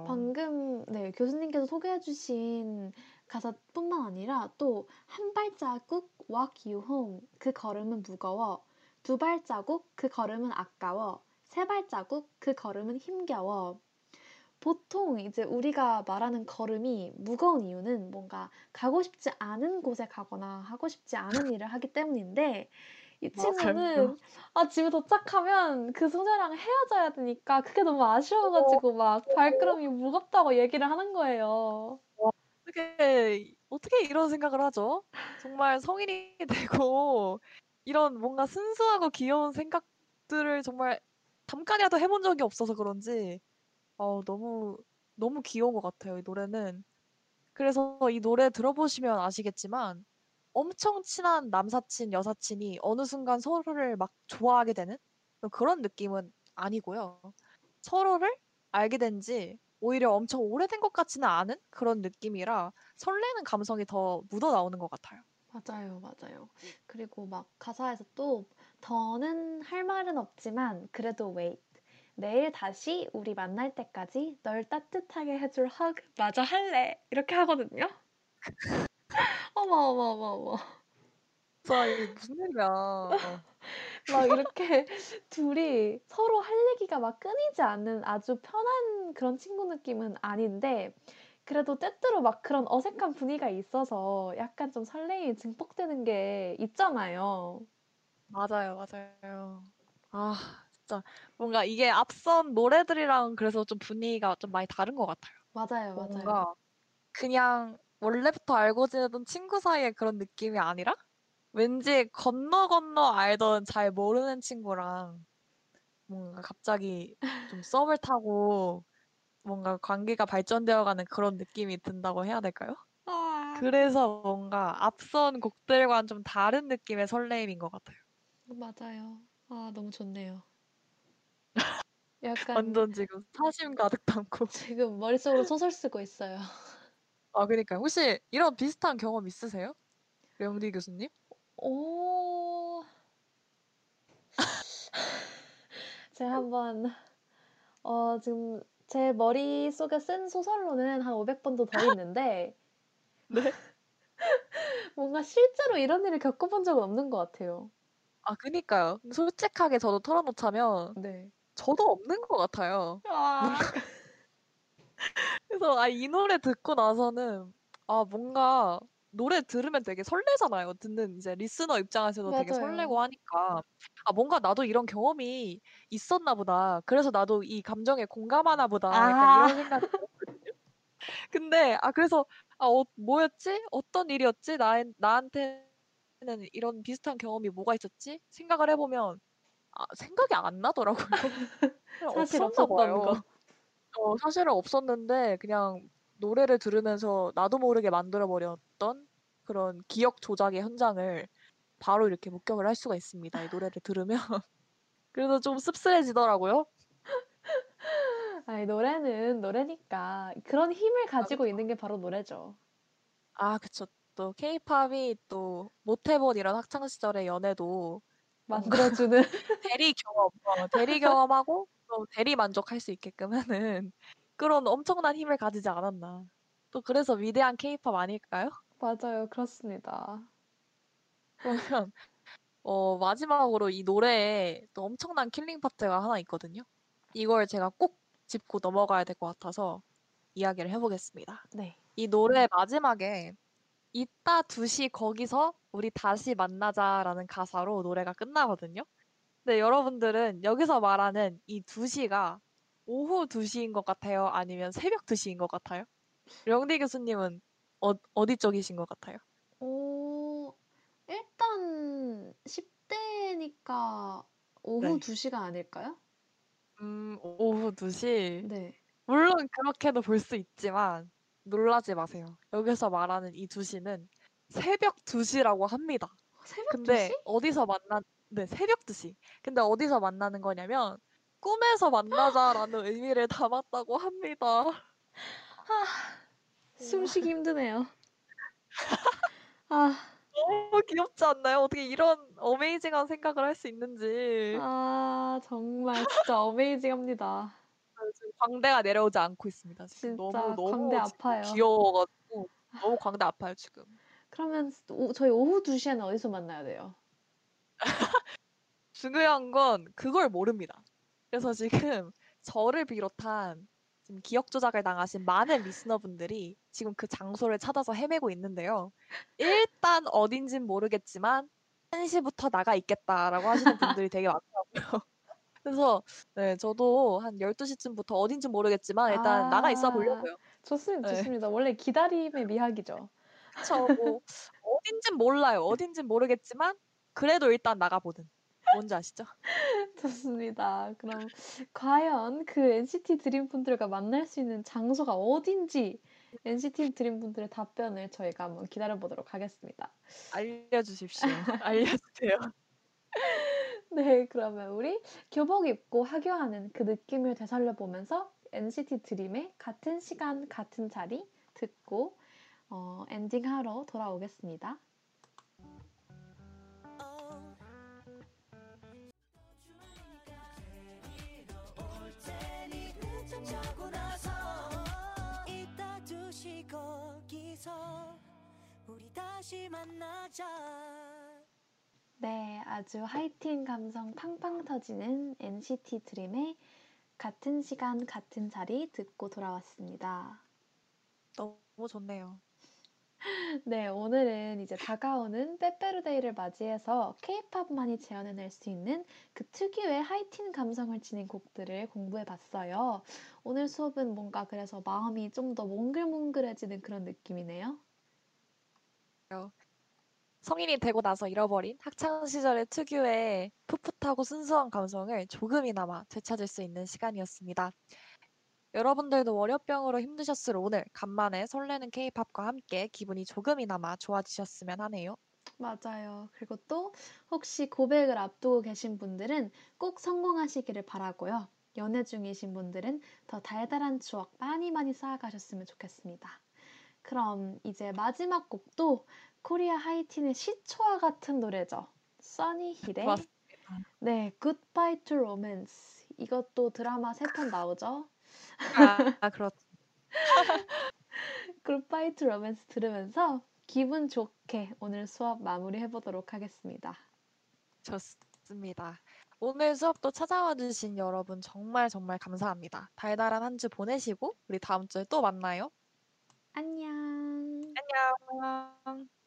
방금 네, 교수님께서 소개해 주신 가사뿐만 아니라 또 한 발자국 walk you home 그 걸음은 무거워 두 발자국 그 걸음은 아까워 세 발자국 그 걸음은 힘겨워 보통 이제 우리가 말하는 걸음이 무거운 이유는 뭔가 가고 싶지 않은 곳에 가거나 하고 싶지 않은 일을 하기 때문인데 이 맞아요. 친구는 아 집에 도착하면 그 소녀랑 헤어져야 되니까 그게 너무 아쉬워가지고 막 발걸음이 무겁다고 얘기를 하는 거예요. 어떻게 어떻게 이런 생각을 하죠? 정말 성인이 (laughs) 되고 이런 뭔가 순수하고 귀여운 생각들을 정말 잠깐이라도 해본 적이 없어서 그런지 어, 너무 너무 귀여운 것 같아요. 이 노래는. 그래서 이 노래 들어보시면 아시겠지만 엄청 친한 남사친, 여사친이 어느 순간 서로를 막 좋아하게 되는 그런 느낌은 아니고요. 서로를 알게 된 지 오히려 엄청 오래된 것 같지는 않은 그런 느낌이라 설레는 감성이 더 묻어 나오는 것 같아요. 맞아요, 맞아요. 그리고 막 가사에서 또 더는 할 말은 없지만 그래도 wait. 내일 다시 우리 만날 때까지 널 따뜻하게 해줄 hug 마저 할래. 이렇게 하거든요. (laughs) 어머, 어머, 어머, 어머. 진짜 이게 무슨 일이야. 어. (laughs) 막 이렇게 둘이 서로 할 얘기가 막 끊이지 않는 아주 편한 그런 친구 느낌은 아닌데 그래도 때때로 막 그런 어색한 분위기가 있어서 약간 좀 설레임이 증폭되는 게 있잖아요. 맞아요, 맞아요. 아, 진짜 뭔가 이게 앞선 노래들이랑 그래서 좀 분위기가 좀 많이 다른 것 같아요. 맞아요, 맞아요. 뭔가 그냥 원래부터 알고 지내던 친구 사이의 그런 느낌이 아니라 왠지 건너 건너 알던 잘 모르는 친구랑 뭔가 갑자기 좀 (laughs) 썸을 타고 뭔가 관계가 발전되어 가는 그런 느낌이 든다고 해야 될까요? 아, 그래서 뭔가 앞선 곡들과는 좀 다른 느낌의 설레임인 것 같아요. 맞아요. 아, 너무 좋네요. 약간 완전 지금 사심 가득 담고. (laughs) 지금 머릿속으로 소설 쓰고 있어요. 아, 그러니까요. 혹시 이런 비슷한 경험 있으세요? 영디 교수님? 오. (laughs) 제가 한번 어 지금 제 머릿속에 쓴 소설로는 한 500번도 더 있는데 (laughs) 네. 뭔가 실제로 이런 일을 겪어본 적은 없는 것 같아요. 아, 그니까요. 솔직하게 저도 털어놓자면 네. 저도 없는 것 같아요. 아, (laughs) 그래서 아, 이 노래 듣고 나서는 아, 뭔가 노래 들으면 되게 설레잖아요. 듣는 이제 리스너 입장에서도 되게 맞아요. 설레고 하니까 아 뭔가 나도 이런 경험이 있었나 보다. 그래서 나도 이 감정에 공감하나 보다. 아. 이런 들었거든요. 근데 아 그래서 아 어, 뭐였지? 어떤 일이었지? 나 나한테는 이런 비슷한 경험이 뭐가 있었지? 생각을 해보면 아 생각이 안 나더라고요. (laughs) 사실 없었나 없었던 봐요. 거. 어, 사실은 없었는데 그냥 노래를 들으면서 나도 모르게 만들어 버렸던 그런 기억 조작의 현장을 바로 이렇게 목격을 할 수가 있습니다. 이 노래를 들으면. (laughs) 그래서 좀 씁쓸해지더라고요. (laughs) 아니, 노래는 노래니까 그런 힘을 가지고 그쵸. 있는 게 바로 노래죠. 아, 그쵸. 또 케이팝이 또 못 해본 이런 학창 시절의 연애도 (laughs) 만들어주는 대리 경험, 어, 대리 경험하고 또 대리 만족할 수 있게끔 하는 (laughs) 그런 엄청난 힘을 가지지 않았나. 또 그래서 위대한 케이팝 아닐까요? 맞아요. 그렇습니다. 그러면 어, 마지막으로 이 노래에 또 엄청난 killing part가 하나 있거든요. 이걸 제가 꼭 짚고 넘어가야 될 것 같아서 이야기를 해보겠습니다. 네. 이 노래 마지막에 이따 2시 거기서 우리 다시 만나자라는 가사로 노래가 끝나거든요. 근데 여러분들은 여기서 말하는 이 2시가 오후 2시인 것 같아요? 아니면 새벽 2시인 것 같아요? 영디 교수님은 어, 어디 쪽이신 것 같아요? 어, 일단 10대니까 오후 네. 2시가 아닐까요? 음, 오후 2시. 네. 물론 그렇게도 볼 수 있지만 놀라지 마세요. 여기서 말하는 이 2시는 새벽 2시라고 합니다. 새벽 근데 2시? 어디서 만나 네, 새벽 2시. 근데 어디서 만나는 거냐면 꿈에서 만나자라는 의미를 담았다고 합니다. 숨쉬기 힘드네요. 아, 너무 귀엽지 않나요? 어떻게 이런 어메이징한 생각을 할 수 있는지. 아, 정말 진짜 어메이징합니다. 광대가 내려오지 않고 있습니다. 지금 진짜 너무 너무 광대 지금 아파요. 귀여워가지고 (laughs) 너무 광대 아파요 지금. 그러면 오- 저희 오후 2시에는 어디서 만나야 돼요? (laughs) 중요한 건 그걸 모릅니다. 그래서 지금 저를 비롯한 지금 기억 조작을 당하신 많은 리스너분들이 지금 그 장소를 찾아서 헤매고 있는데요. 일단 어딘진 모르겠지만 1시부터 나가 있겠다라고 하시는 분들이 되게 많더라고요. 그래서 네, 저도 한 12시쯤부터 어딘진 모르겠지만 일단 나가 있어 아, 보려고요. 좋습니다. 네. 좋습니다. 원래 기다림의 미학이죠. 그쵸, 뭐 어딘진 몰라요. 어딘진 모르겠지만 그래도 일단 나가 보든. 뭔지 아시죠? (laughs) 좋습니다. 그럼 과연 그 NCT 드림 분들과 만날 수 있는 장소가 어딘지 NCT 드림 분들의 답변을 저희가 한번 기다려 보도록 하겠습니다. 알려 주십시오. 알려 주세요. (laughs) (laughs) 네, 그러면 우리 교복 입고 하교하는 그 느낌을 되살려 보면서 NCT 드림의 같은 시간 같은 자리 듣고 어, 엔딩하러 돌아오겠습니다. 늦잠 자고 나서 이따 2시 거기서 우리 다시 만나자 네, 아주 하이틴 감성 팡팡 터지는 NCT 드림의 같은 시간 같은 자리 듣고 돌아왔습니다. 너무 좋네요. (laughs) 네, 오늘은 이제 다가오는 빼빼로데이를 맞이해서 K-팝만이 재현해낼 수 있는 그 특유의 하이틴 감성을 지닌 곡들을 공부해 봤어요. 오늘 수업은 뭔가 그래서 마음이 좀 더 몽글몽글해지는 그런 느낌이네요. 성인이 되고 나서 잃어버린 학창 시절의 특유의 풋풋하고 순수한 감성을 조금이나마 되찾을 수 있는 시간이었습니다. 여러분들도 월요병으로 힘드셨을 오늘 간만에 설레는 K-팝과 함께 기분이 조금이나마 좋아지셨으면 하네요. 맞아요. 그리고 또 혹시 고백을 앞두고 계신 분들은 꼭 성공하시기를 바라고요. 연애 중이신 분들은 더 달달한 추억 많이 많이 쌓아가셨으면 좋겠습니다. 그럼 이제 마지막 곡도 코리아 하이틴의 시초와 같은 노래죠. 써니힐의 맞습니다. 네, Goodbye to Romance. 이것도 드라마 세 편 나오죠. 아, 그렇죠. (laughs) Goodbye to Romance 들으면서 기분 좋게 오늘 수업 마무리 해 보도록 하겠습니다. 좋습니다. 오늘 수업도 찾아와 주신 여러분 정말 정말 감사합니다. 달달한 한 주 보내시고 우리 다음 주에 또 만나요. 안녕. 안녕.